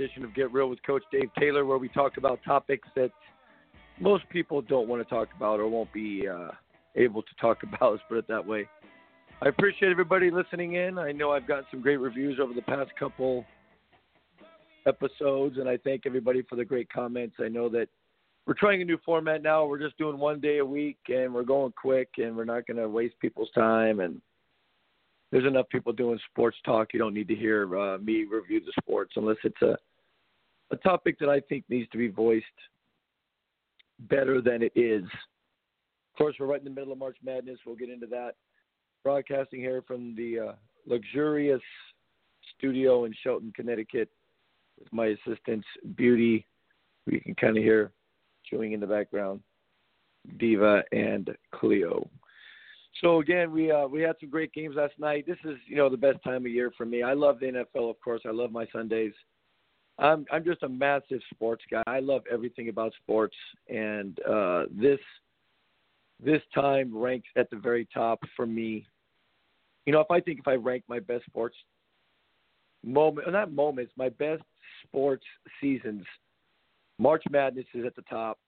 edition of Get Real with Coach Dave Taylor, where we talk about topics that most people don't want to talk about or won't be uh, able to talk about. Let's put it that way. I appreciate everybody listening in. I know I've gotten some great reviews over the past couple episodes, and I thank everybody for the great comments. I know that we're trying a new format now. We're just doing one day a week, and we're going quick, and we're not going to waste people's time. And there's enough people doing sports talk. You don't need to hear uh, me review the sports unless it's a a topic that I think needs to be voiced better than it is. Of course, we're right in the middle of March Madness. We'll get into that. Broadcasting here from the uh, luxurious studio in Shelton, Connecticut, with my assistants, Beauty, who you can kind of hear chewing in the background, Diva, and Cleo. So again, we uh, we had some great games last night. This is you know the best time of year for me. I love the NFL, of course. I love my Sundays. I'm I'm just a massive sports guy. I love everything about sports, and uh, this this time ranks at the very top for me. You know, if I think if I rank my best sports moment, not moments, my best sports seasons, March Madness is at the top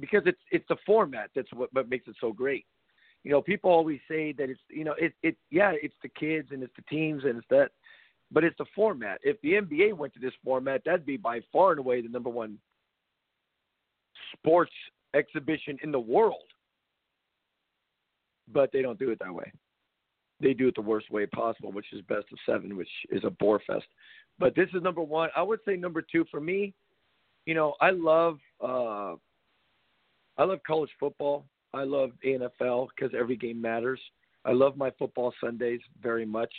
because it's it's the format that's what, what makes it so great you know, people always say that it's, you know, it, it, yeah, it's the kids and it's the teams and it's that, but it's the format. If the NBA went to this format, that'd be by far and away the number one sports exhibition in the world. But they don't do it that way. They do it the worst way possible, which is best of seven, which is a bore fest. But this is number one. I would say number two for me. You know, I love uh, I love college football. I love NFL because every game matters. I love my football Sundays very much.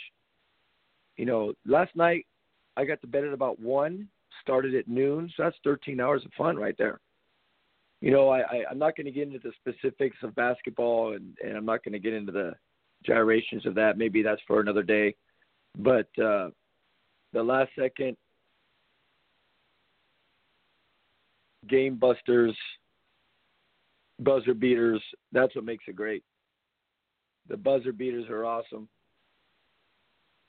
You know, last night I got to bed at about one, started at noon, so that's 13 hours of fun right there. You know, I, I I'm not going to get into the specifics of basketball, and and I'm not going to get into the gyrations of that. Maybe that's for another day. But uh, the last second game busters buzzer beaters. That's what makes it great. The buzzer beaters are awesome.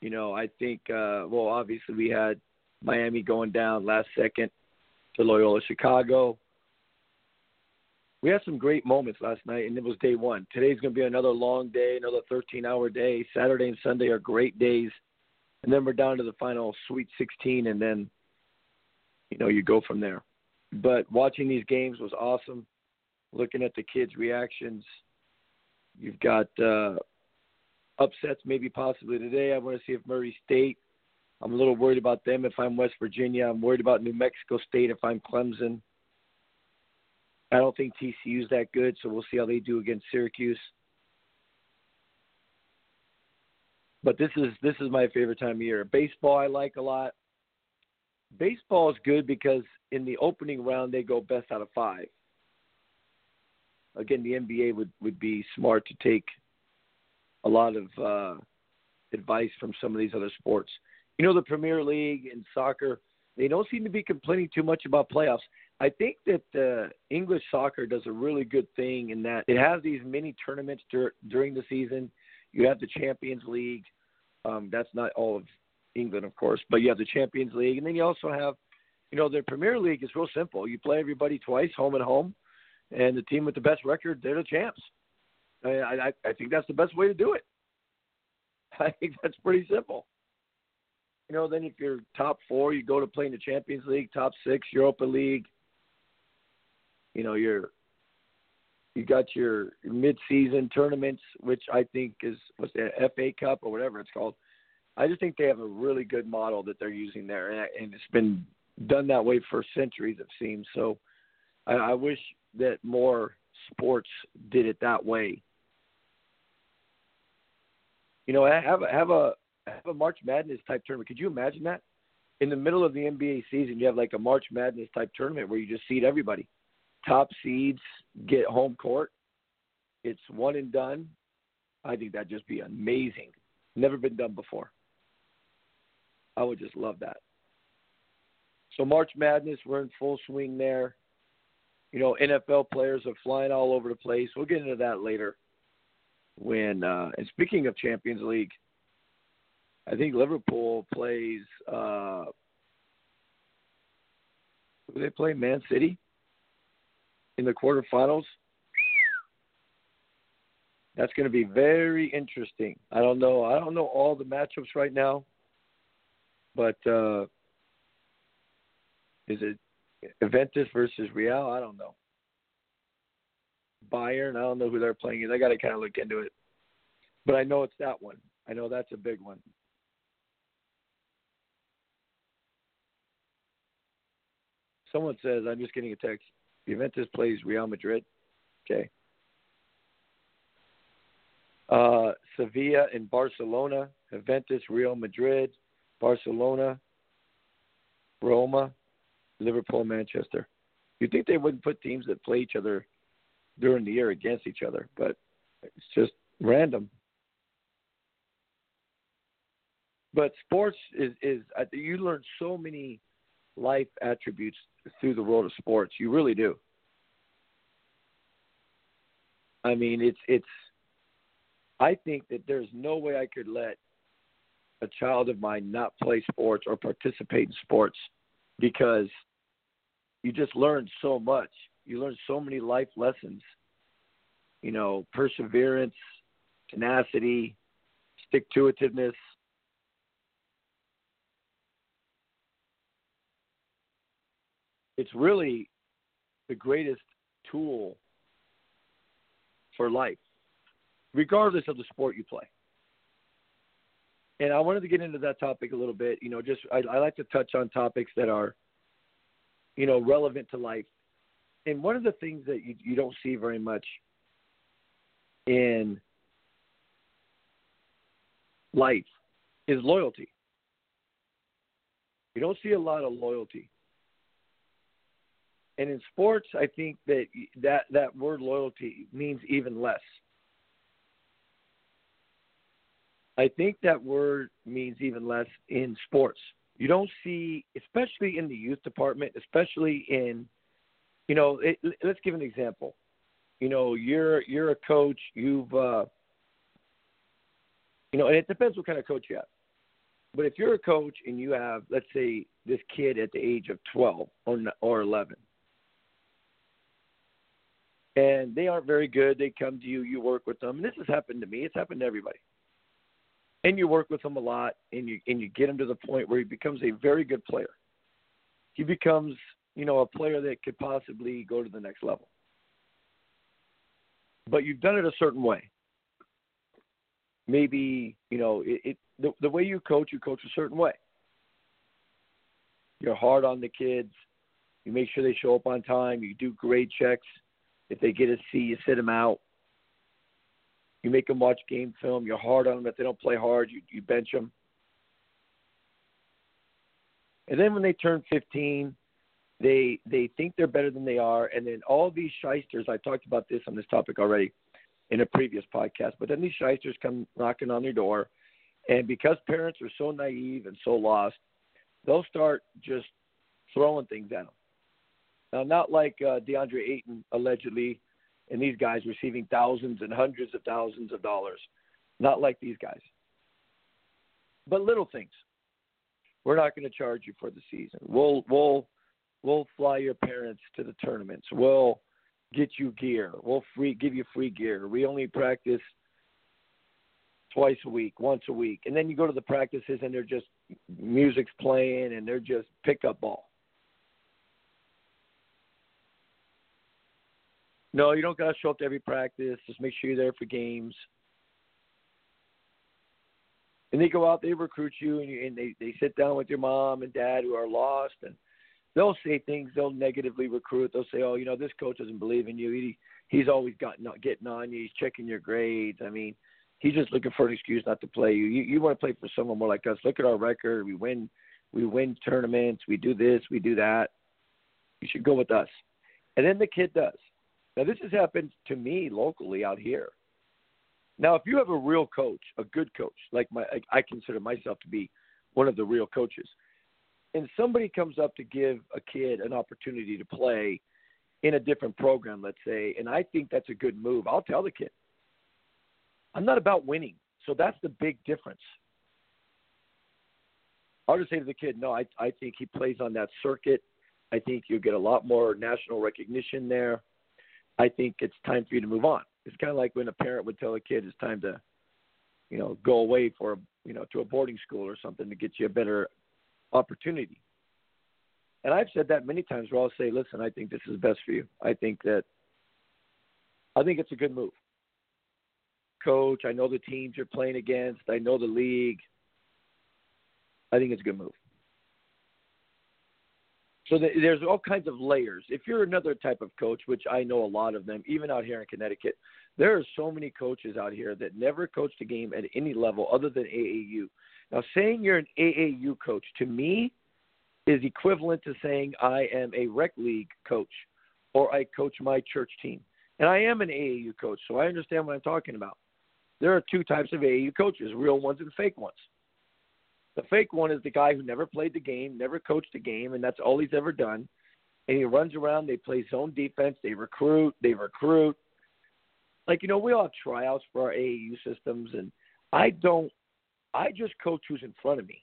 You know, I think, uh, well, obviously we had Miami going down last second to Loyola Chicago. We had some great moments last night, and it was day one. Today's going to be another long day, another 13 hour day. Saturday and Sunday are great days. And then we're down to the final Sweet 16, and then, you know, you go from there. But watching these games was awesome looking at the kids' reactions. You've got uh, upsets maybe possibly today. I want to see if Murray State. I'm a little worried about them if I'm West Virginia. I'm worried about New Mexico State if I'm Clemson. I don't think TCU's that good, so we'll see how they do against Syracuse. But this is this is my favorite time of year. Baseball I like a lot. Baseball is good because in the opening round they go best out of five again, the NBA would would be smart to take a lot of uh, advice from some of these other sports. You know, the Premier League and soccer, they don't seem to be complaining too much about playoffs. I think that uh, English soccer does a really good thing in that it has these mini tournaments dur- during the season. You have the Champions League. Um, that's not all of England, of course, but you have the Champions League, and then you also have, you know, the Premier League is real simple. You play everybody twice, home and home and the team with the best record, they're the champs. I, I, I think that's the best way to do it. I think that's pretty simple. You know, then if you're top four, you go to play in the Champions League. Top six, Europa League. You know, you're you got your mid-season tournaments, which I think is what's the FA Cup or whatever it's called. I just think they have a really good model that they're using there, and, and it's been done that way for centuries, it seems. So, I, I wish that more sports did it that way. You know, have a have a have a March Madness type tournament. Could you imagine that? In the middle of the NBA season, you have like a March Madness type tournament where you just seed everybody. Top seeds get home court. It's one and done. I think that'd just be amazing. Never been done before. I would just love that. So March Madness, we're in full swing there you know, NFL players are flying all over the place. We'll get into that later. When uh, and speaking of Champions League, I think Liverpool plays. uh Who they play? Man City in the quarterfinals. That's going to be very interesting. I don't know. I don't know all the matchups right now, but uh is it Juventus versus Real? I don't know. Bayern, I don't know who they're playing. I got to kind of look into it, but I know it's that one. I know that's a big one. Someone says, I'm just getting a text. Juventus plays Real Madrid. Okay. Uh, Sevilla and Barcelona. Juventus, Real Madrid, Barcelona, Roma, Liverpool, Manchester. You'd think they wouldn't put teams that play each other during the year against each other, but it's just random. But sports is is uh, you learn so many life attributes through the world of sports. You really do. I mean, it's it's. I think that there's no way I could let a child of mine not play sports or participate in sports because you just learn so much. You learn so many life lessons. You know, perseverance, tenacity, stick to itiveness. It's really the greatest tool for life, regardless of the sport you play. And I wanted to get into that topic a little bit. You know, just I, I like to touch on topics that are, you know, relevant to life. And one of the things that you, you don't see very much in life is loyalty. You don't see a lot of loyalty. And in sports, I think that that, that word loyalty means even less. I think that word means even less in sports. You don't see, especially in the youth department, especially in, you know, it, let's give an example. You know, you're you're a coach. You've, uh, you know, and it depends what kind of coach you have. But if you're a coach and you have, let's say, this kid at the age of 12 or or 11, and they aren't very good, they come to you, you work with them. And this has happened to me. It's happened to everybody. And you work with him a lot, and you and you get him to the point where he becomes a very good player. He becomes, you know, a player that could possibly go to the next level. But you've done it a certain way. Maybe you know it, it the, the way you coach, you coach a certain way. You're hard on the kids. You make sure they show up on time. You do grade checks if they get a C, you sit them out. You make them watch game film. You're hard on them. If they don't play hard, you, you bench them. And then when they turn 15, they they think they're better than they are, and then all these shysters. I talked about this on this topic already in a previous podcast. But then these shysters come knocking on their door, and because parents are so naive and so lost, they'll start just throwing things at them. Now, not like uh, DeAndre Ayton allegedly, and these guys receiving thousands and hundreds of thousands of dollars. Not like these guys, but little things. We're not going to charge you for the season. We'll we'll we'll fly your parents to the tournaments. We'll get you gear. We'll free give you free gear. We only practice twice a week, once a week, and then you go to the practices and they're just music's playing and they're just pickup ball. No, you don't got to show up to every practice. Just make sure you're there for games. And they go out, they recruit you, and, you, and they they sit down with your mom and dad who are lost, and they'll say things. They'll negatively recruit. They'll say, "Oh, you know, this coach doesn't believe in you. He he's always got not getting on you. He's checking your grades. I mean, he's just looking for an excuse not to play you. You you want to play for someone more like us. Look at our record. We win we win tournaments. We do this. We do that. You should go with us." And then the kid does. Now, this has happened to me locally out here. Now, if you have a real coach, a good coach, like my, I consider myself to be one of the real coaches, and somebody comes up to give a kid an opportunity to play in a different program, let's say, and I think that's a good move, I'll tell the kid. I'm not about winning. So that's the big difference. I'll just say to the kid, no, I I think he plays on that circuit. I think you'll get a lot more national recognition there. I think it's time for you to move on. It's kind of like when a parent would tell a kid it's time to, you know, go away for you know to a boarding school or something to get you a better opportunity. And I've said that many times where I'll say, listen, I think this is best for you. I think that I think it's a good move. Coach, I know the teams you're playing against. I know the league. I think it's a good move. So the, there's all kinds of layers. If you're another type of coach, which I know a lot of them, even out here in Connecticut, there are so many coaches out here that never coached a game at any level other than AAU. Now, saying you're an AAU coach to me is equivalent to saying I am a rec league coach or I coach my church team. And I am an AAU coach, so I understand what I'm talking about. There are two types of AAU coaches real ones and fake ones. The fake one is the guy who never played the game, never coached a game, and that's all he's ever done. And he runs around, they play zone defense, they recruit, they recruit. Like, you know, we all have tryouts for our AAU systems, and I don't, I just coach who's in front of me.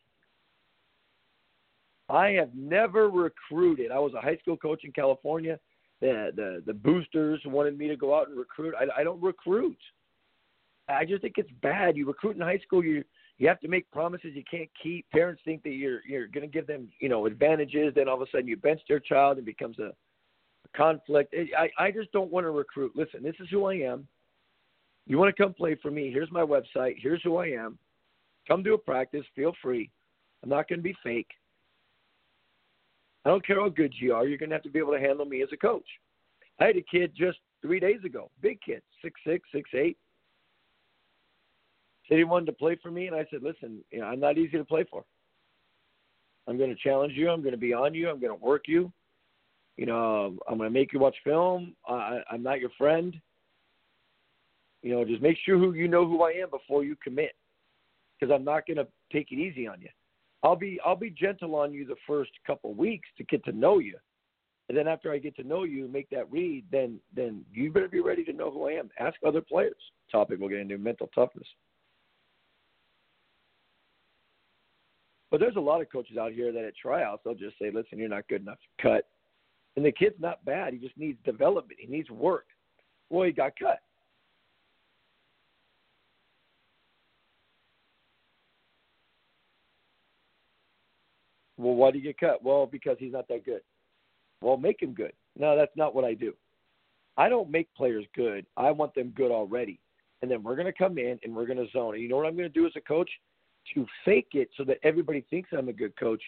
I have never recruited. I was a high school coach in California. The the the boosters wanted me to go out and recruit. I, I don't recruit. I just think it's bad. You recruit in high school, you you have to make promises you can't keep. Parents think that you're you're going to give them you know advantages. Then all of a sudden you bench their child and becomes a, a conflict. I I just don't want to recruit. Listen, this is who I am. You want to come play for me? Here's my website. Here's who I am. Come do a practice. Feel free. I'm not going to be fake. I don't care how good you are. You're going to have to be able to handle me as a coach. I had a kid just three days ago, big kid, six six, six eight. Said he wanted to play for me, and I said, "Listen, you know, I'm not easy to play for. I'm going to challenge you. I'm going to be on you. I'm going to work you. You know, I'm going to make you watch film. I, I'm not your friend. You know, just make sure who you know who I am before you commit, because I'm not going to take it easy on you." I'll be I'll be gentle on you the first couple weeks to get to know you. And then after I get to know you, make that read, then then you better be ready to know who I am. Ask other players. Topic we'll get into mental toughness. But there's a lot of coaches out here that at tryouts they'll just say, "Listen, you're not good enough to cut," and the kid's not bad. He just needs development. He needs work. Well, he got cut. Well, why did he get cut? Well, because he's not that good. Well, make him good. No, that's not what I do. I don't make players good. I want them good already. And then we're going to come in and we're going to zone. And you know what I'm going to do as a coach? To fake it so that everybody thinks I'm a good coach,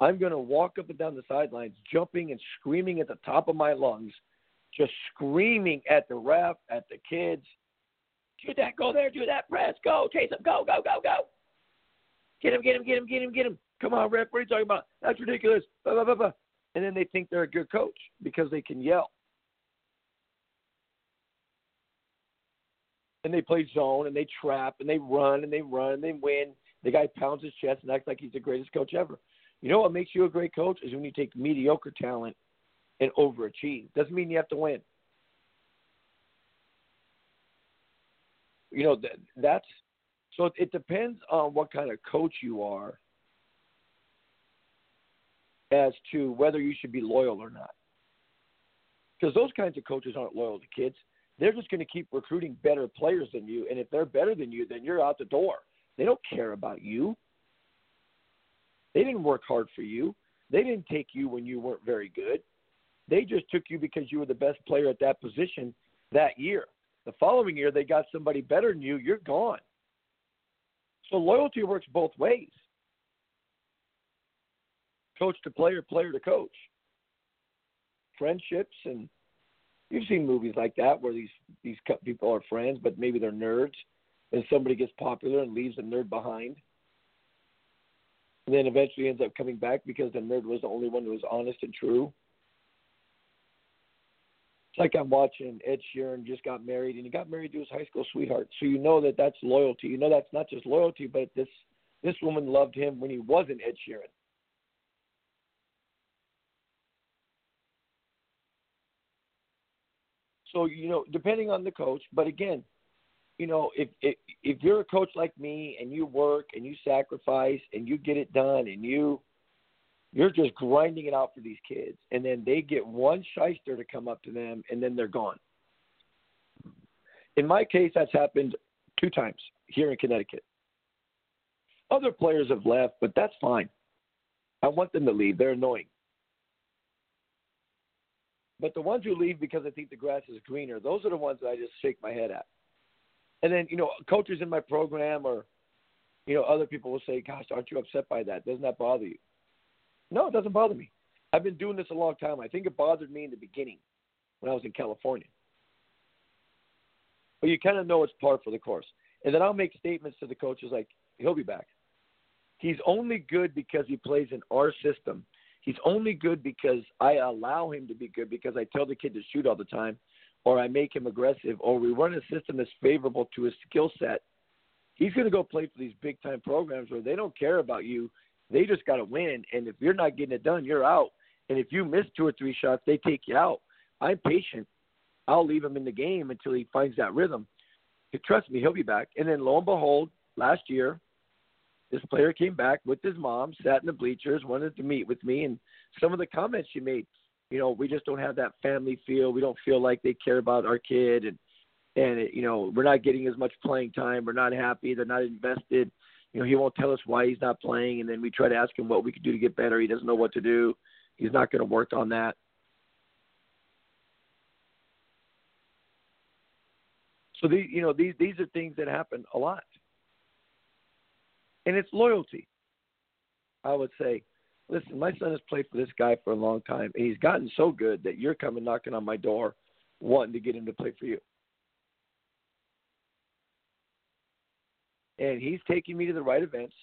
I'm going to walk up and down the sidelines, jumping and screaming at the top of my lungs, just screaming at the ref, at the kids. Do that, go there, do that, press, go, chase him, go, go, go, go. Get him, get him, get him, get him, get him. Come on, ref, what are you talking about? That's ridiculous. Blah, blah, blah, blah. And then they think they're a good coach because they can yell. And they play zone and they trap and they run and they run and they win. The guy pounds his chest and acts like he's the greatest coach ever. You know what makes you a great coach is when you take mediocre talent and overachieve. Doesn't mean you have to win. You know that that's so it depends on what kind of coach you are as to whether you should be loyal or not. Because those kinds of coaches aren't loyal to kids. They're just going to keep recruiting better players than you. And if they're better than you, then you're out the door. They don't care about you. They didn't work hard for you. They didn't take you when you weren't very good. They just took you because you were the best player at that position that year. The following year, they got somebody better than you. You're gone. So loyalty works both ways coach to player, player to coach. Friendships and you've seen movies like that where these these people are friends, but maybe they're nerds, and somebody gets popular and leaves the nerd behind, and then eventually ends up coming back because the nerd was the only one who was honest and true. It's like I'm watching Ed Sheeran just got married, and he got married to his high school sweetheart. So you know that that's loyalty. You know that's not just loyalty, but this this woman loved him when he wasn't Ed Sheeran. So you know, depending on the coach, but again, you know, if if if you're a coach like me and you work and you sacrifice and you get it done and you you're just grinding it out for these kids and then they get one shyster to come up to them and then they're gone. In my case that's happened two times here in Connecticut. Other players have left, but that's fine. I want them to leave. They're annoying. But the ones who leave because I think the grass is greener, those are the ones that I just shake my head at. And then, you know, coaches in my program or, you know, other people will say, gosh, aren't you upset by that? Doesn't that bother you? No, it doesn't bother me. I've been doing this a long time. I think it bothered me in the beginning when I was in California. But you kind of know it's par for the course. And then I'll make statements to the coaches like, he'll be back. He's only good because he plays in our system. He's only good because I allow him to be good because I tell the kid to shoot all the time or I make him aggressive or we run a system that's favorable to his skill set. He's going to go play for these big time programs where they don't care about you. They just got to win. And if you're not getting it done, you're out. And if you miss two or three shots, they take you out. I'm patient. I'll leave him in the game until he finds that rhythm. Trust me, he'll be back. And then lo and behold, last year, this player came back with his mom, sat in the bleachers, wanted to meet with me, and some of the comments she made, you know, we just don't have that family feel. We don't feel like they care about our kid, and and it, you know, we're not getting as much playing time. We're not happy. They're not invested. You know, he won't tell us why he's not playing, and then we try to ask him what we could do to get better. He doesn't know what to do. He's not going to work on that. So these, you know, these these are things that happen a lot and it's loyalty. I would say, listen, my son has played for this guy for a long time, and he's gotten so good that you're coming knocking on my door wanting to get him to play for you. And he's taking me to the right events.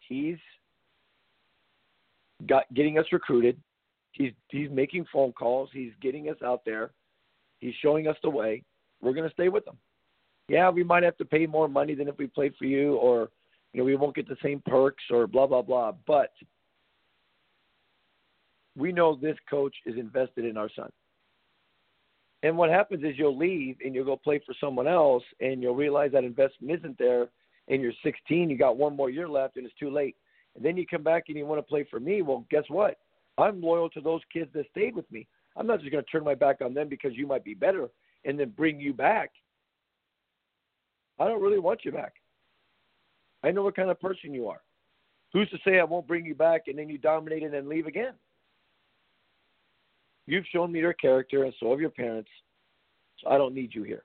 He's got getting us recruited. He's he's making phone calls. He's getting us out there. He's showing us the way. We're going to stay with him. Yeah, we might have to pay more money than if we played for you, or you know, we won't get the same perks or blah blah blah. But we know this coach is invested in our son. And what happens is you'll leave and you'll go play for someone else, and you'll realize that investment isn't there. And you're 16, you got one more year left, and it's too late. And then you come back and you want to play for me. Well, guess what? I'm loyal to those kids that stayed with me. I'm not just going to turn my back on them because you might be better and then bring you back. I don't really want you back. I know what kind of person you are. Who's to say I won't bring you back and then you dominate and then leave again? You've shown me your character, and so have your parents. So I don't need you here.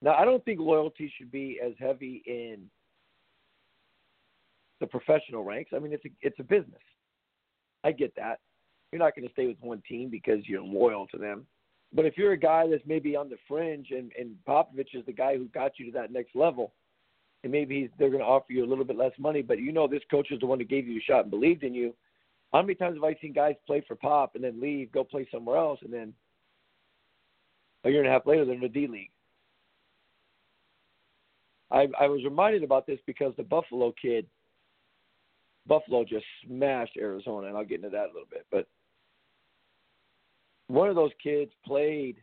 Now, I don't think loyalty should be as heavy in the professional ranks. I mean, it's a, it's a business. I get that. You're not going to stay with one team because you're loyal to them. But if you're a guy that's maybe on the fringe and, and Popovich is the guy who got you to that next level – and maybe they're going to offer you a little bit less money, but you know this coach is the one that gave you a shot and believed in you. How many times have I seen guys play for Pop and then leave, go play somewhere else, and then a year and a half later they're in the D League? I, I was reminded about this because the Buffalo kid, Buffalo just smashed Arizona, and I'll get into that a little bit. But one of those kids played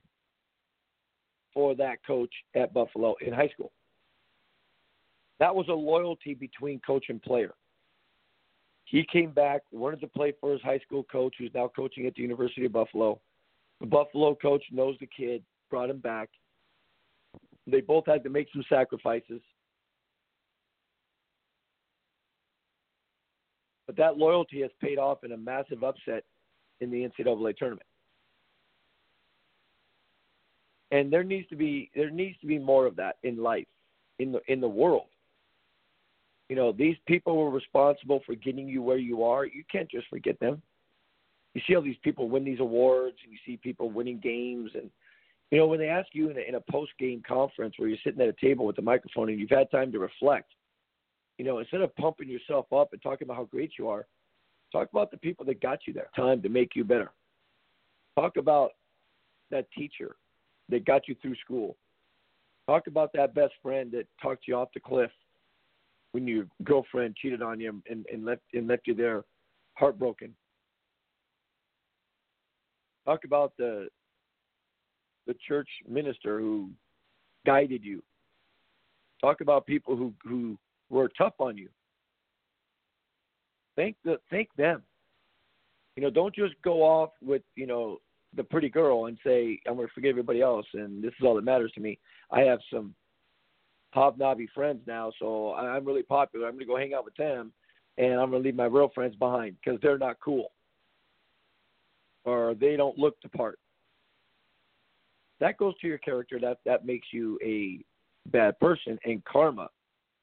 for that coach at Buffalo in high school. That was a loyalty between coach and player. He came back, wanted to play for his high school coach, who's now coaching at the University of Buffalo. The Buffalo coach knows the kid, brought him back. They both had to make some sacrifices. But that loyalty has paid off in a massive upset in the NCAA tournament. And there needs to be there needs to be more of that in life, in the in the world. You know, these people were responsible for getting you where you are. You can't just forget them. You see all these people win these awards, and you see people winning games, and you know when they ask you in a, in a post-game conference where you're sitting at a table with a microphone and you've had time to reflect, you know, instead of pumping yourself up and talking about how great you are, talk about the people that got you there. Time to make you better. Talk about that teacher that got you through school. Talk about that best friend that talked you off the cliff when your girlfriend cheated on you and, and left and left you there heartbroken. Talk about the the church minister who guided you. Talk about people who who were tough on you. Thank the thank them. You know, don't just go off with you know the pretty girl and say I'm to forget everybody else and this is all that matters to me. I have some hobnobby friends now, so I'm really popular. I'm to go hang out with them, and I'm to leave my real friends behind because they're not cool or they don't look the part. That goes to your character. That that makes you a bad person, and karma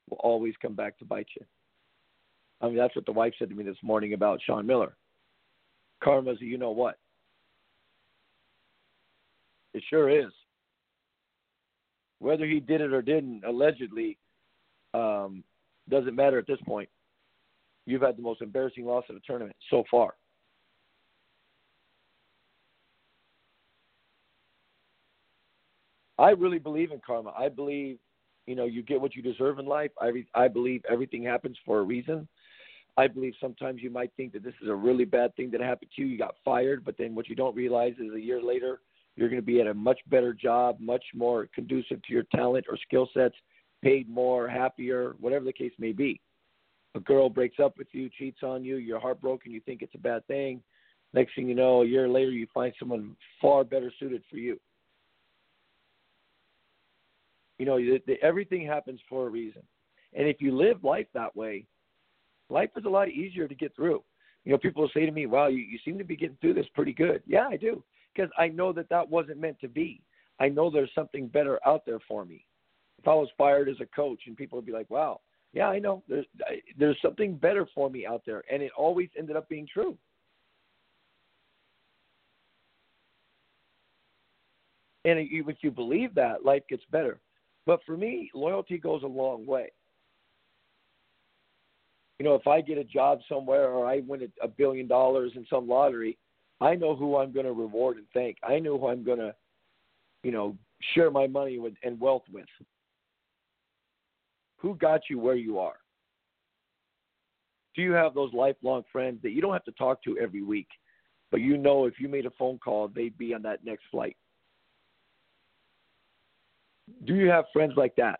will always come back to bite you. I mean, that's what the wife said to me this morning about Sean Miller. Karma's a you know what. It sure is. Whether he did it or didn't, allegedly, um, doesn't matter at this point. You've had the most embarrassing loss of the tournament so far. I really believe in karma. I believe, you know, you get what you deserve in life. I re- I believe everything happens for a reason. I believe sometimes you might think that this is a really bad thing that happened to you. You got fired, but then what you don't realize is a year later you're going to be at a much better job, much more conducive to your talent or skill sets, paid more, happier, whatever the case may be. A girl breaks up with you, cheats on you, you're heartbroken, you think it's a bad thing. Next thing you know, a year later, you find someone far better suited for you. You know, the, the, everything happens for a reason. And if you live life that way, life is a lot easier to get through. You know, people say to me, "Wow, you, you seem to be getting through this pretty good." Yeah, I do because I know that that wasn't meant to be. I know there's something better out there for me. If I was fired as a coach and people would be like, "Wow, yeah, I know there's there's something better for me out there," and it always ended up being true. And if you believe that, life gets better. But for me, loyalty goes a long way. You know, if I get a job somewhere or I win a billion dollars in some lottery, I know who I'm going to reward and thank. I know who I'm going to, you know, share my money with and wealth with. Who got you where you are? Do you have those lifelong friends that you don't have to talk to every week, but you know if you made a phone call, they'd be on that next flight? Do you have friends like that?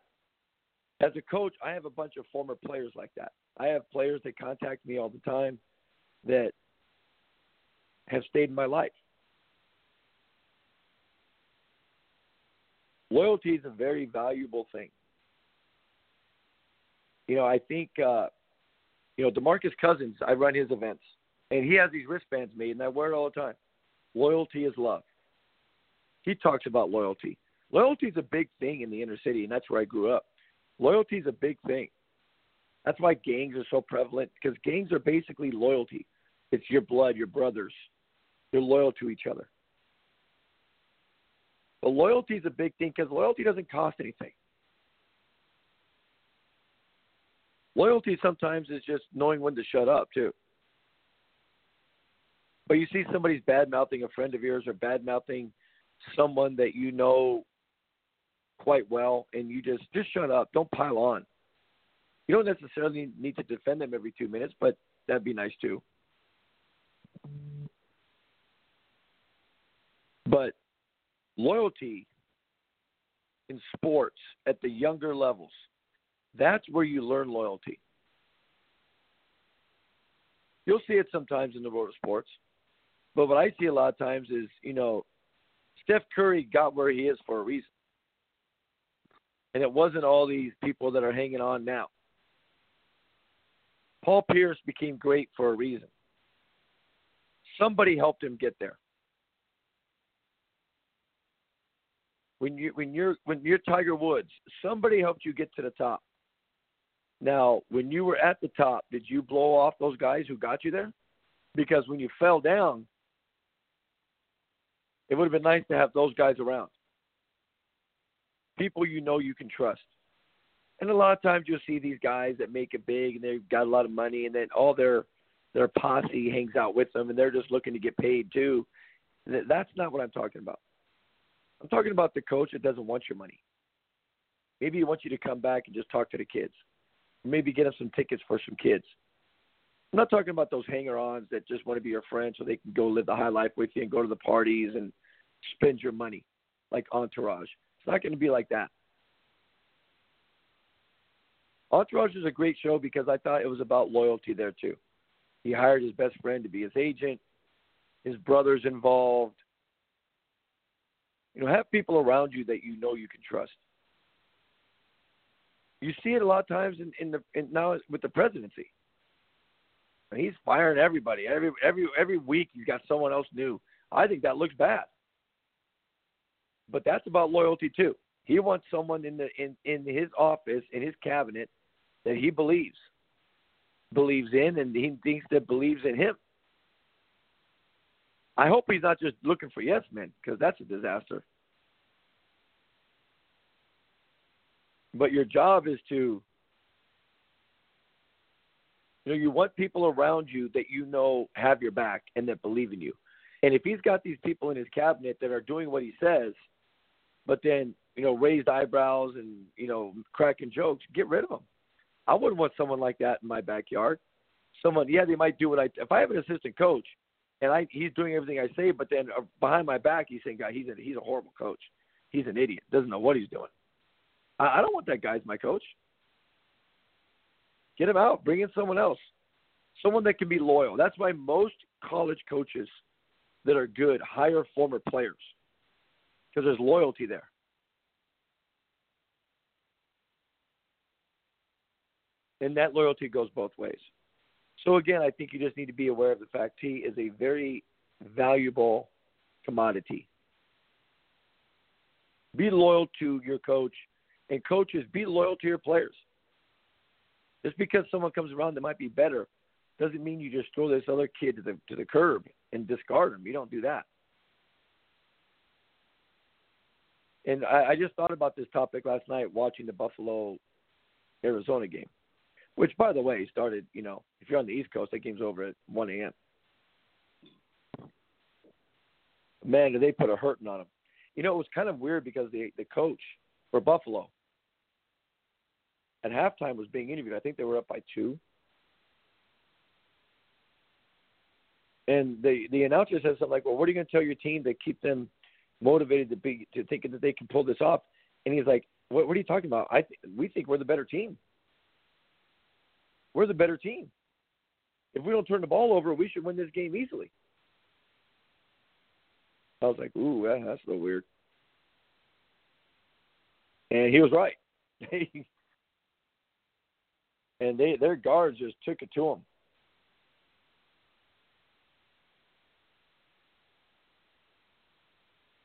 As a coach, I have a bunch of former players like that. I have players that contact me all the time that have stayed in my life. Loyalty is a very valuable thing. You know, I think uh, you know Demarcus Cousins. I run his events, and he has these wristbands made, and I wear it all the time. Loyalty is love. He talks about loyalty. Loyalty is a big thing in the inner city, and that's where I grew up. Loyalty is a big thing. That's why gangs are so prevalent because gangs are basically loyalty. It's your blood, your brothers. They're loyal to each other. But loyalty is a big thing because loyalty doesn't cost anything. Loyalty sometimes is just knowing when to shut up, too. But you see somebody's bad mouthing a friend of yours or bad mouthing someone that you know quite well, and you just just shut up. Don't pile on. You don't necessarily need to defend them every two minutes, but that'd be nice too. But loyalty in sports at the younger levels, that's where you learn loyalty. You'll see it sometimes in the world of sports, but what I see a lot of times is, you know, Steph Curry got where he is for a reason. And it wasn't all these people that are hanging on now. Paul Pierce became great for a reason. Somebody helped him get there. When you when you're when you're Tiger Woods, somebody helped you get to the top. Now, when you were at the top, did you blow off those guys who got you there? Because when you fell down, it would have been nice to have those guys around people you know you can trust. And a lot of times you'll see these guys that make it big and they've got a lot of money and then all their their posse hangs out with them and they're just looking to get paid too. That's not what I'm talking about. I'm talking about the coach that doesn't want your money. Maybe he wants you to come back and just talk to the kids. Maybe get them some tickets for some kids. I'm not talking about those hanger-ons that just want to be your friend so they can go live the high life with you and go to the parties and spend your money. like Entourage. It's not going to be like that. Entourage is a great show because I thought it was about loyalty there too. He hired his best friend to be his agent. His brother's involved. You know, have people around you that you know you can trust. You see it a lot of times in, in the in now with the presidency. He's firing everybody every every every week. He's got someone else new. I think that looks bad. But that's about loyalty too. He wants someone in the in in his office in his cabinet that he believes believes in and he thinks that believes in him. I hope he's not just looking for yes men because that's a disaster. But your job is to you know you want people around you that you know have your back and that believe in you. And if he's got these people in his cabinet that are doing what he says, but then you know raised eyebrows and you know cracking jokes, get rid of them. I wouldn't want someone like that in my backyard. Someone, yeah, they might do what I. If I have an assistant coach, and I he's doing everything I say, but then uh, behind my back he's saying, "God, he's a he's a horrible coach. He's an idiot. Doesn't know what he's doing." I, I don't want that guy as my coach. Get him out. Bring in someone else, someone that can be loyal. That's why most college coaches that are good hire former players because there's loyalty there. And that loyalty goes both ways. So again, I think you just need to be aware of the fact T is a very valuable commodity. Be loyal to your coach, and coaches be loyal to your players. Just because someone comes around that might be better doesn't mean you just throw this other kid to the to the curb and discard him. You don't do that. And I, I just thought about this topic last night watching the Buffalo Arizona game which by the way started. You know, if you're on the East Coast, that game's over at 1 a.m. Man, did they put a hurting on them? You know, it was kind of weird because the the coach for Buffalo at halftime was being interviewed. I think they were up by two. And the the announcer said something like, "Well, what are you going to tell your team to keep them motivated to be to think that they can pull this off?" And he's like, "What, what are you talking about? I th- we think we're the better team." We're the better team. If we don't turn the ball over, we should win this game easily. I was like, ooh, that's a little weird. And he was right. and they their guards just took it to them.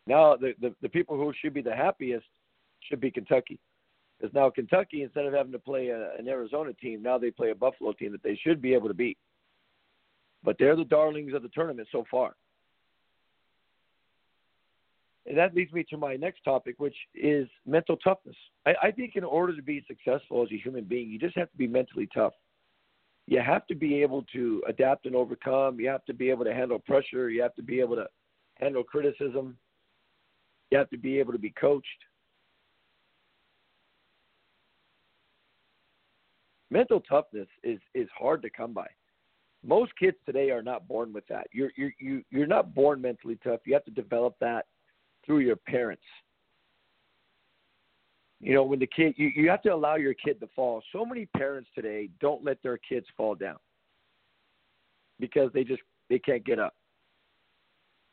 Now the, the the people who should be the happiest should be Kentucky. Because now Kentucky, instead of having to play a, an Arizona team, now they play a Buffalo team that they should be able to beat. But they're the darlings of the tournament so far. And that leads me to my next topic, which is mental toughness. I, I think in order to be successful as a human being, you just have to be mentally tough. You have to be able to adapt and overcome. You have to be able to handle pressure. You have to be able to handle criticism. You have to be able to be coached. Mental toughness is is hard to come by. Most kids today are not born with that. You're you're you you're not born mentally tough. You have to develop that through your parents. You know, when the kid you, you have to allow your kid to fall. So many parents today don't let their kids fall down because they just they can't get up.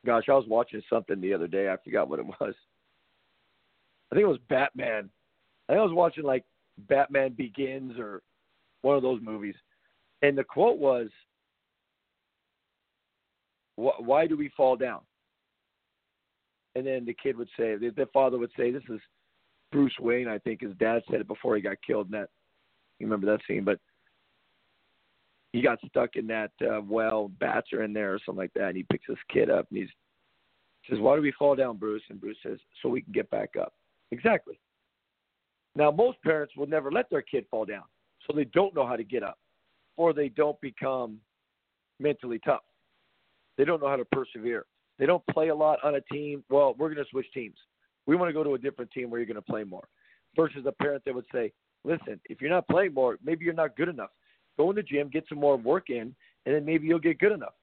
Gosh, I was watching something the other day. I forgot what it was. I think it was Batman. I think I was watching like Batman Begins or one of those movies. And the quote was, "Why do we fall down?" And then the kid would say, the father would say, "This is Bruce Wayne." I think his dad said it before he got killed. In that you remember that scene, but he got stuck in that uh, well. Bats are in there or something like that, and he picks this kid up and he's says, "Why do we fall down, Bruce?" And Bruce says, "So we can get back up." Exactly. Now, most parents will never let their kid fall down so they don't know how to get up or they don't become mentally tough. They don't know how to persevere. They don't play a lot on a team. Well, we're going to switch teams. We want to go to a different team where you're going to play more. Versus a parent that would say, listen, if you're not playing more, maybe you're not good enough. Go in the gym, get some more work in, and then maybe you'll get good enough.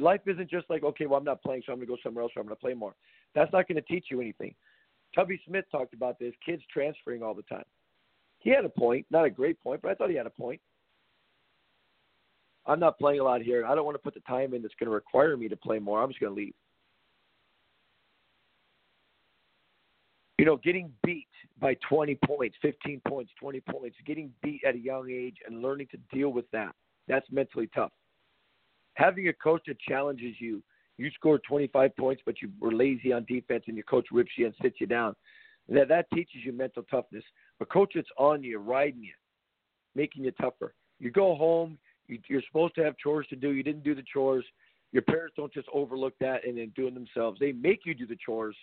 life isn't just like, okay, well, I'm not playing, so I'm going to go somewhere else or I'm going to play more. That's not going to teach you anything. Tubby Smith talked about this kids transferring all the time. He had a point, not a great point, but I thought he had a point. I'm not playing a lot here. I don't want to put the time in that's going to require me to play more. I'm just going to leave. You know, getting beat by 20 points, 15 points, 20 points, getting beat at a young age and learning to deal with that, that's mentally tough. Having a coach that challenges you, you scored 25 points, but you were lazy on defense and your coach rips you and sits you down. That, that teaches you mental toughness. A coach that's on you, riding you, making you tougher. You go home, you, you're supposed to have chores to do. You didn't do the chores. Your parents don't just overlook that and then do it themselves. They make you do the chores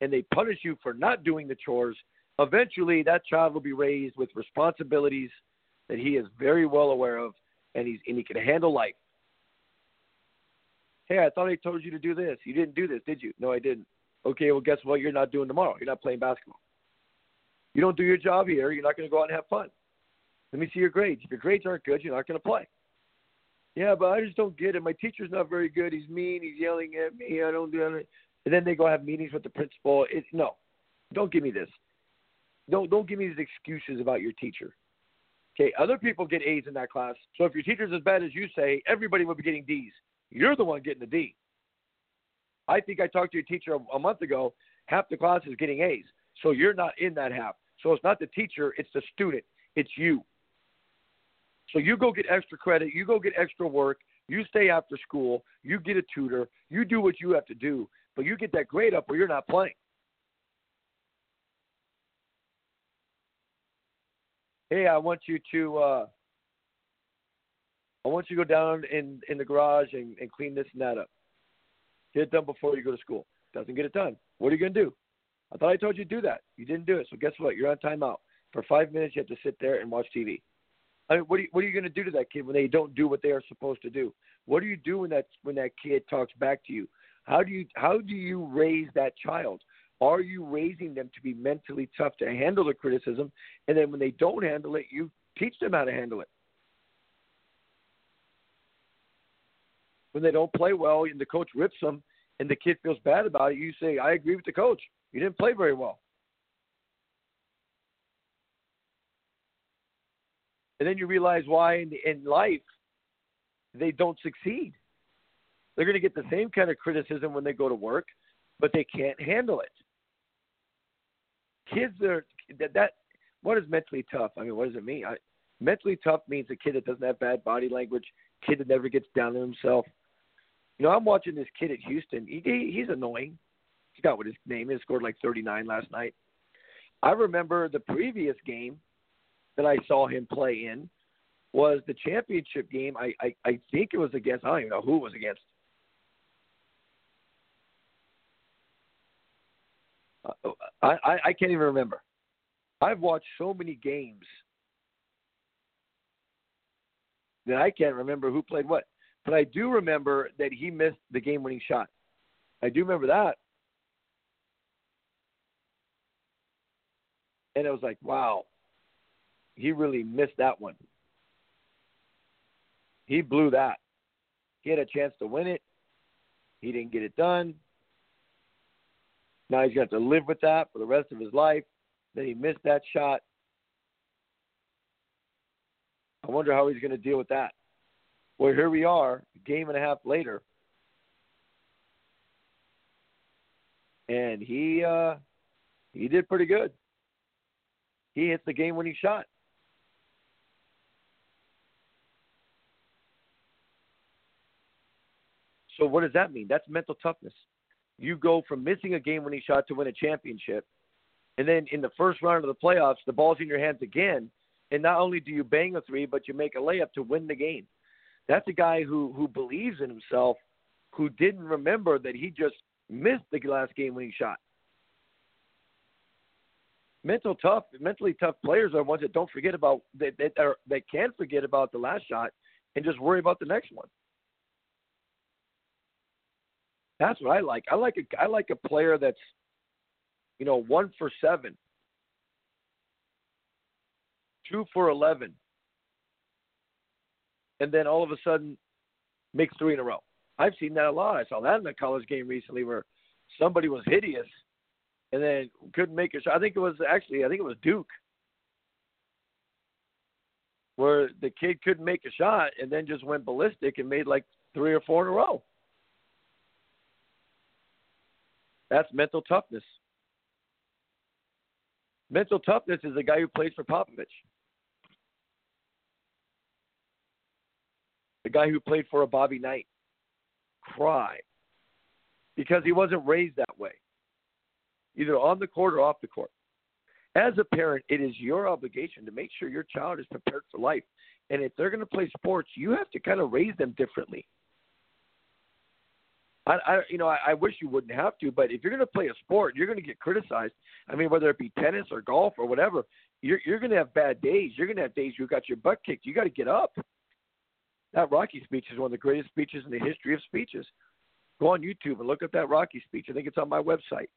and they punish you for not doing the chores. Eventually, that child will be raised with responsibilities that he is very well aware of and, he's, and he can handle life. Hey, I thought I told you to do this. You didn't do this, did you? No, I didn't. Okay, well, guess what? You're not doing tomorrow. You're not playing basketball. You don't do your job here. You're not going to go out and have fun. Let me see your grades. If your grades aren't good, you're not going to play. Yeah, but I just don't get it. My teacher's not very good. He's mean. He's yelling at me. I don't do it. And then they go have meetings with the principal. It, no, don't give me this. Don't don't give me these excuses about your teacher. Okay, other people get A's in that class. So if your teacher's as bad as you say, everybody will be getting D's. You're the one getting the D. I think I talked to your teacher a, a month ago. Half the class is getting A's. So you're not in that half. So it's not the teacher, it's the student. It's you. So you go get extra credit, you go get extra work, you stay after school, you get a tutor, you do what you have to do, but you get that grade up or you're not playing. Hey, I want you to uh I want you to go down in in the garage and, and clean this and that up. Get it done before you go to school. Doesn't get it done. What are you gonna do? I thought I told you to do that. You didn't do it. So guess what? You're on timeout. For five minutes you have to sit there and watch TV. I mean, what are you, what are you going to do to that kid when they don't do what they are supposed to do? What do you do when that when that kid talks back to you? How do you how do you raise that child? Are you raising them to be mentally tough to handle the criticism, and then when they don't handle it, you teach them how to handle it? When they don't play well and the coach rips them, and the kid feels bad about it, you say, "I agree with the coach. You didn't play very well." And then you realize why in, in life they don't succeed. They're going to get the same kind of criticism when they go to work, but they can't handle it. Kids are that, that what is mentally tough? I mean, what does it mean? I, mentally tough means a kid that doesn't have bad body language, kid that never gets down on himself. You know, I'm watching this kid at Houston. He, he he's annoying. He got what his name is. Scored like 39 last night. I remember the previous game that I saw him play in was the championship game. I, I, I think it was against, I don't even know who it was against. Uh, I, I, I can't even remember. I've watched so many games that I can't remember who played what. But I do remember that he missed the game winning shot. I do remember that. And it was like, wow, he really missed that one. He blew that. He had a chance to win it. He didn't get it done. Now he's got to live with that for the rest of his life. Then he missed that shot. I wonder how he's going to deal with that. Well, here we are, a game and a half later, and he uh, he did pretty good. He hits the game-winning shot. So what does that mean? That's mental toughness. You go from missing a game-winning shot to win a championship, and then in the first round of the playoffs, the ball's in your hands again, and not only do you bang a three, but you make a layup to win the game. That's a guy who who believes in himself, who didn't remember that he just missed the last game-winning shot. Mental tough, mentally tough players are ones that don't forget about that that are that can forget about the last shot and just worry about the next one. That's what I like. I like a I like a player that's, you know, one for seven, two for eleven, and then all of a sudden makes three in a row. I've seen that a lot. I saw that in a college game recently where somebody was hideous and then couldn't make a shot. I think it was actually I think it was Duke where the kid couldn't make a shot and then just went ballistic and made like three or four in a row. That's mental toughness. Mental toughness is the guy who plays for Popovich. Guy who played for a Bobby Knight. Cry. Because he wasn't raised that way. Either on the court or off the court. As a parent, it is your obligation to make sure your child is prepared for life. And if they're going to play sports, you have to kind of raise them differently. I, I you know, I, I wish you wouldn't have to, but if you're going to play a sport, you're going to get criticized. I mean, whether it be tennis or golf or whatever, you're you're going to have bad days. You're going to have days you got your butt kicked. You got to get up. That Rocky speech is one of the greatest speeches in the history of speeches. Go on YouTube and look at that Rocky speech. I think it's on my website,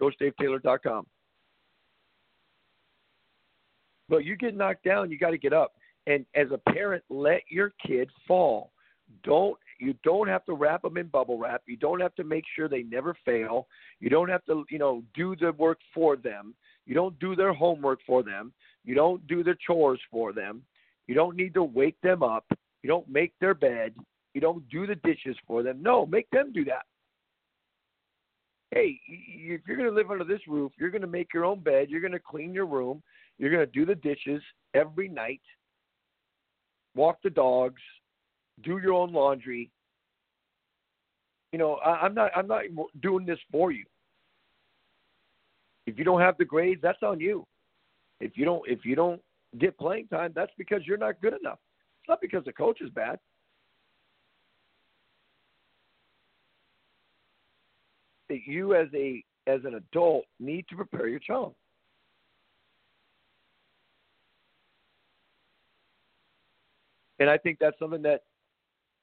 CoachDaveTaylor.com. But you get knocked down, you got to get up. And as a parent, let your kid fall. Don't you don't have to wrap them in bubble wrap. You don't have to make sure they never fail. You don't have to, you know, do the work for them. You don't do their homework for them. You don't do their chores for them. You don't need to wake them up. You don't make their bed. You don't do the dishes for them. No, make them do that. Hey, if you're going to live under this roof, you're going to make your own bed. You're going to clean your room. You're going to do the dishes every night, walk the dogs, do your own laundry. You know, I, I'm not I'm not doing this for you. If you don't have the grades, that's on you. If you don't if you don't get playing time, that's because you're not good enough. It's not because the coach is bad. That you as a as an adult need to prepare your child. And I think that's something that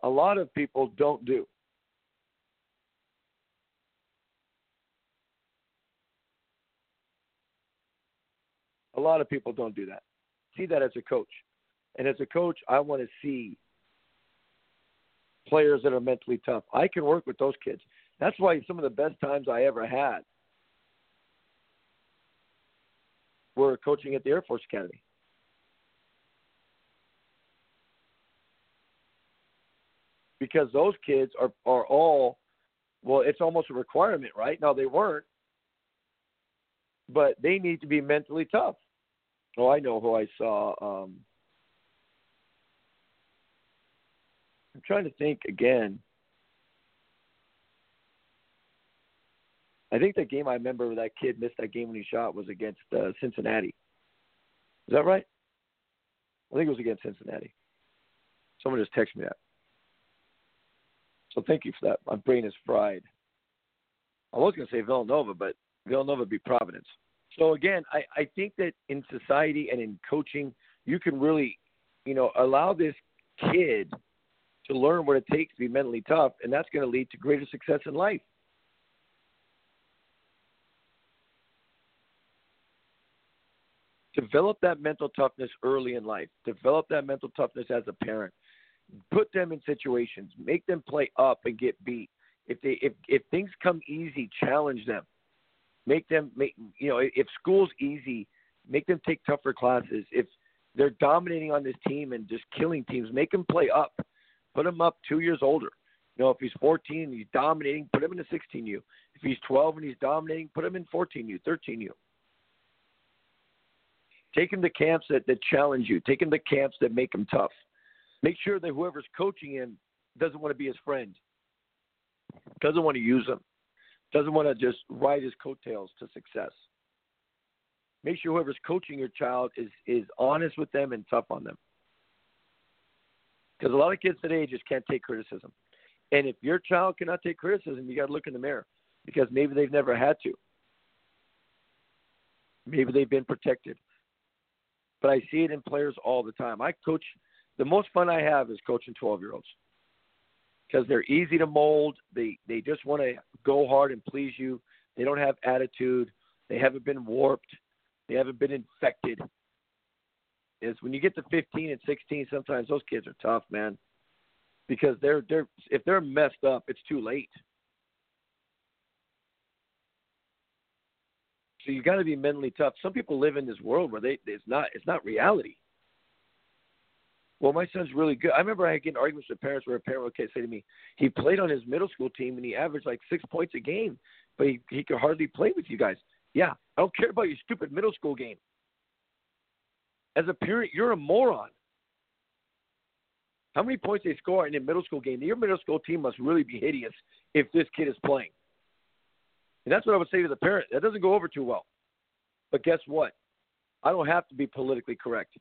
a lot of people don't do. A lot of people don't do that. See that as a coach. And as a coach, I want to see players that are mentally tough. I can work with those kids. That's why some of the best times I ever had were coaching at the Air Force Academy. because those kids are are all well it's almost a requirement right now they weren't but they need to be mentally tough oh i know who i saw um trying to think again i think the game i remember that kid missed that game when he shot was against uh, cincinnati is that right i think it was against cincinnati someone just texted me that so thank you for that. My brain is fried. I was going to say Villanova, but Villanova be Providence. So again, I, I think that in society and in coaching, you can really, you know, allow this kid to learn what it takes to be mentally tough, and that's going to lead to greater success in life. Develop that mental toughness early in life. Develop that mental toughness as a parent put them in situations, make them play up and get beat. If they if if things come easy, challenge them. Make them make you know if school's easy, make them take tougher classes. If they're dominating on this team and just killing teams, make them play up. Put him up two years older. You know, if he's 14 and he's dominating, put him in a 16U. If he's 12 and he's dominating, put him in 14U, 13U. Take him to camps that, that challenge you. Take him to camps that make him tough. Make sure that whoever's coaching him doesn't want to be his friend, doesn't want to use him, doesn't want to just ride his coattails to success. Make sure whoever's coaching your child is is honest with them and tough on them. Because a lot of kids today just can't take criticism. And if your child cannot take criticism, you got to look in the mirror because maybe they've never had to. Maybe they've been protected. But I see it in players all the time. I coach the most fun I have is coaching 12 year olds because they're easy to mold. They they just want to go hard and please you. They don't have attitude. They haven't been warped. They haven't been infected. Is when you get to 15 and 16, sometimes those kids are tough, man. because they're they're if they're messed up, it's too late. So you got to be mentally tough. Some people live in this world where they it's not it's not reality. Well, my son's really good. I remember I had getting arguments with parents where a parent would say to me, he played on his middle school team and he averaged like six points a game, but he, he could hardly play with you guys. Yeah, I don't care about your stupid middle school game. As a parent, you're a moron. How many points they score in a middle school game? Your middle school team must really be hideous if this kid is playing. And that's what I would say to the parent. That doesn't go over too well. But guess what? I don't have to be politically correct.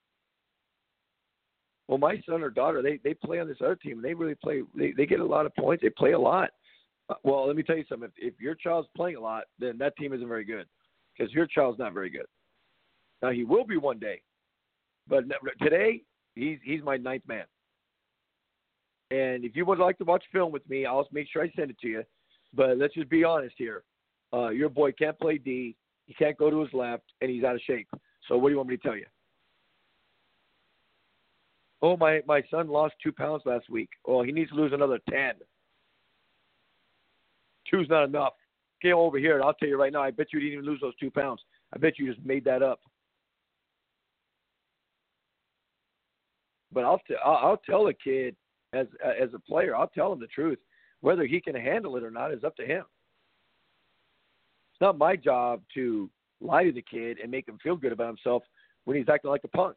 Well, my son or daughter, they they play on this other team, and they really play. They they get a lot of points. They play a lot. Uh, well, let me tell you something. If, if your child's playing a lot, then that team isn't very good because your child's not very good. Now he will be one day, but today he's he's my ninth man. And if you would like to watch film with me, I'll make sure I send it to you. But let's just be honest here. Uh, your boy can't play D. He can't go to his left, and he's out of shape. So what do you want me to tell you? Oh, my my son lost two pounds last week. Oh, he needs to lose another ten. Two's not enough. Get over here, and I'll tell you right now. I bet you didn't even lose those two pounds. I bet you just made that up. But I'll t- I'll, tell a kid as as a player. I'll tell him the truth. Whether he can handle it or not is up to him It's not my job to lie to the kid and make him feel good about himself when he's acting like a punk.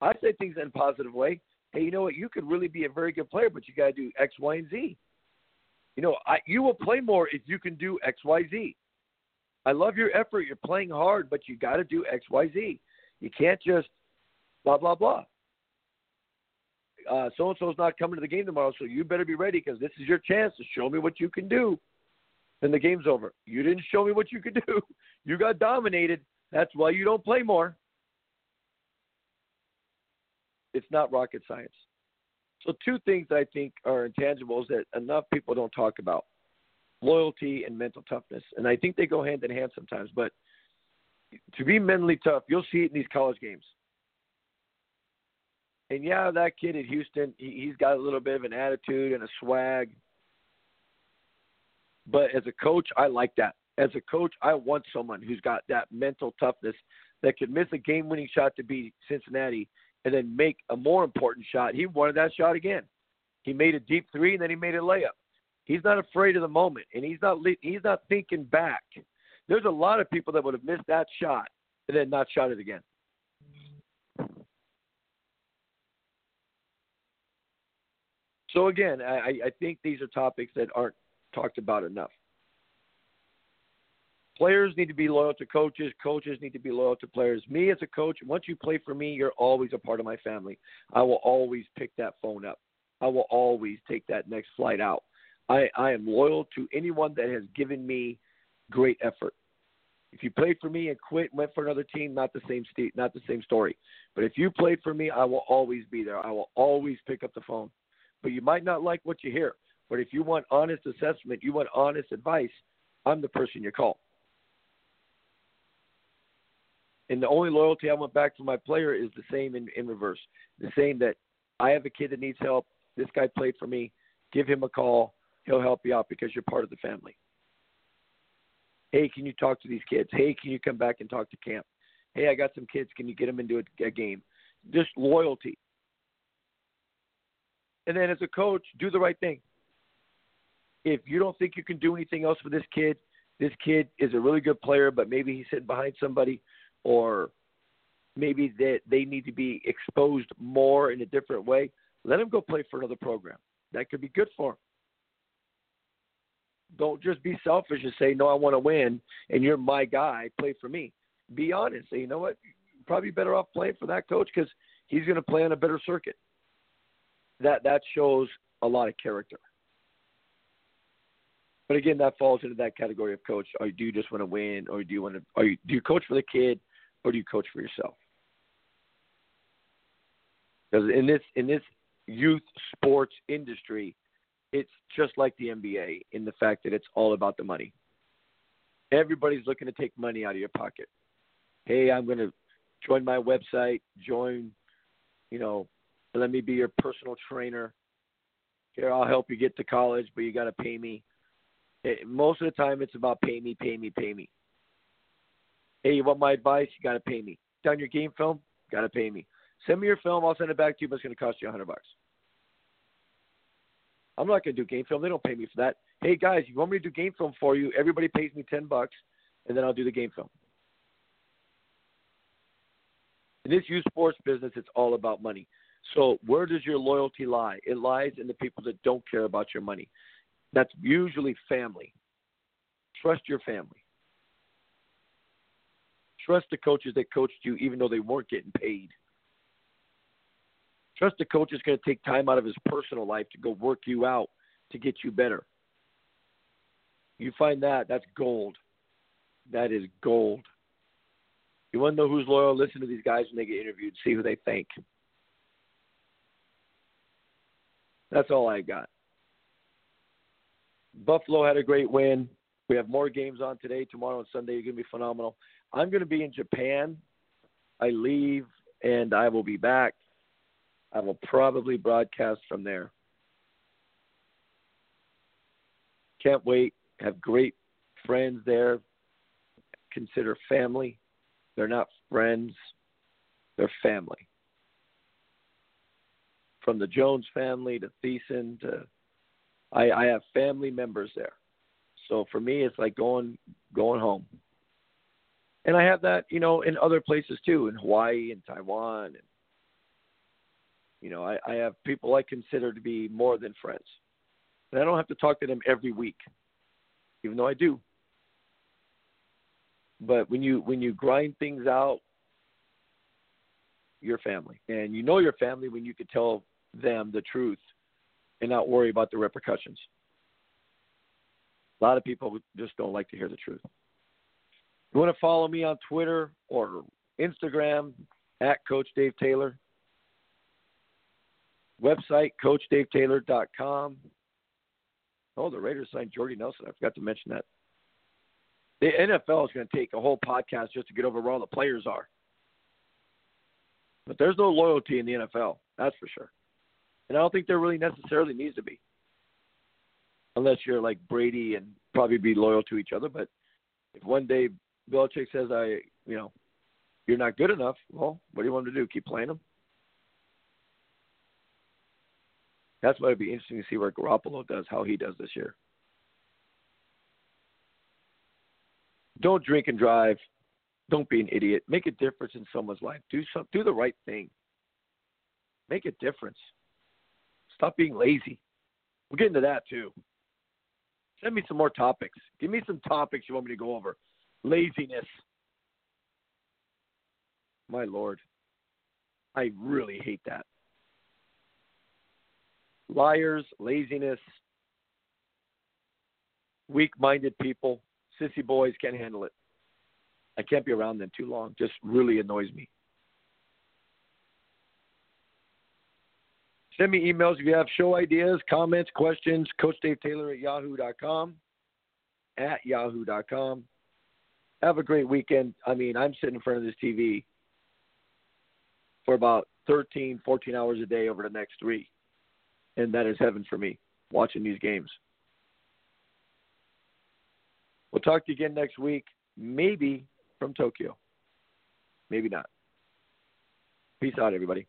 I say things in a positive way. Hey, you know what? You could really be a very good player, but you got to do X, Y, and Z. You know, I, you will play more if you can do X, Y, Z. I love your effort. You're playing hard, but you got to do X, Y, Z. You can't just blah blah blah. Uh, so and so's not coming to the game tomorrow, so you better be ready because this is your chance to show me what you can do then the game's over. You didn't show me what you could do. You got dominated. That's why you don't play more. It's not rocket science. So, two things I think are intangibles that enough people don't talk about loyalty and mental toughness. And I think they go hand in hand sometimes. But to be mentally tough, you'll see it in these college games. And yeah, that kid at Houston, he's got a little bit of an attitude and a swag. But as a coach, I like that. As a coach, I want someone who's got that mental toughness that could miss a game winning shot to beat Cincinnati and then make a more important shot. He wanted that shot again. He made a deep three and then he made a layup. He's not afraid of the moment and he's not he's not thinking back. There's a lot of people that would have missed that shot and then not shot it again. So again, I, I think these are topics that aren't talked about enough. Players need to be loyal to coaches. Coaches need to be loyal to players. Me as a coach, once you play for me, you're always a part of my family. I will always pick that phone up. I will always take that next flight out. I, I am loyal to anyone that has given me great effort. If you played for me and quit went for another team, not the same st- not the same story. But if you played for me, I will always be there. I will always pick up the phone. But you might not like what you hear. But if you want honest assessment, you want honest advice, I'm the person you call. And the only loyalty I want back from my player is the same in, in reverse. The same that I have a kid that needs help. This guy played for me. Give him a call. He'll help you out because you're part of the family. Hey, can you talk to these kids? Hey, can you come back and talk to camp? Hey, I got some kids. Can you get them into a, a game? Just loyalty. And then as a coach, do the right thing if you don't think you can do anything else for this kid, this kid is a really good player, but maybe he's sitting behind somebody, or maybe that they, they need to be exposed more in a different way. Let him go play for another program. That could be good for him. Don't just be selfish and say, "No, I want to win," and you're my guy. Play for me. Be honest. Say, you know what? You're probably better off playing for that coach because he's going to play on a better circuit. That that shows a lot of character. But again, that falls into that category of coach. Or do you just want to win, or do you want to? Are you do you coach for the kid, or do you coach for yourself? Because in this in this youth sports industry, it's just like the NBA in the fact that it's all about the money. Everybody's looking to take money out of your pocket. Hey, I'm going to join my website, join, you know, let me be your personal trainer. Here, I'll help you get to college, but you got to pay me. It, most of the time, it's about pay me, pay me, pay me. Hey, you want my advice? You got to pay me. Done your game film? Got to pay me. Send me your film. I'll send it back to you, but it's going to cost you a hundred bucks. I'm not going to do game film. They don't pay me for that. Hey guys, you want me to do game film for you? Everybody pays me ten bucks, and then I'll do the game film. In this youth sports business, it's all about money. So where does your loyalty lie? It lies in the people that don't care about your money. That's usually family. Trust your family. Trust the coaches that coached you even though they weren't getting paid. Trust the coach is going to take time out of his personal life to go work you out to get you better. You find that, that's gold. That is gold. You want to know who's loyal? Listen to these guys when they get interviewed, see who they think. That's all I got. Buffalo had a great win. We have more games on today, tomorrow, and Sunday. You're going to be phenomenal. I'm going to be in Japan. I leave, and I will be back. I will probably broadcast from there. Can't wait. Have great friends there. Consider family. They're not friends, they're family. From the Jones family to Thiessen to I, I have family members there. So for me it's like going going home. And I have that, you know, in other places too, in Hawaii and Taiwan and you know, I, I have people I consider to be more than friends. And I don't have to talk to them every week, even though I do. But when you when you grind things out, your family, and you know your family when you could tell them the truth and not worry about the repercussions. A lot of people just don't like to hear the truth. You want to follow me on Twitter or Instagram at Coach Dave Taylor. Website, CoachDaveTaylor.com. Oh, the Raiders signed Jordy Nelson. I forgot to mention that. The NFL is going to take a whole podcast just to get over where all the players are. But there's no loyalty in the NFL, that's for sure. And I don't think there really necessarily needs to be. Unless you're like Brady and probably be loyal to each other. But if one day Belichick says, I, you know, you're not good enough, well, what do you want to do? Keep playing them? That's why it'd be interesting to see where Garoppolo does, how he does this year. Don't drink and drive. Don't be an idiot. Make a difference in someone's life. Do some, do the right thing. Make a difference. Stop being lazy. We'll get into that too. Send me some more topics. Give me some topics you want me to go over. Laziness. My lord. I really hate that liars, laziness, weak minded people, sissy boys can't handle it. I can't be around them too long. Just really annoys me. Send me emails if you have show ideas, comments, questions. Coach Dave Taylor at yahoo.com. At yahoo.com. Have a great weekend. I mean, I'm sitting in front of this TV for about 13, 14 hours a day over the next three and that is heaven for me watching these games. We'll talk to you again next week, maybe from Tokyo. Maybe not. Peace out, everybody.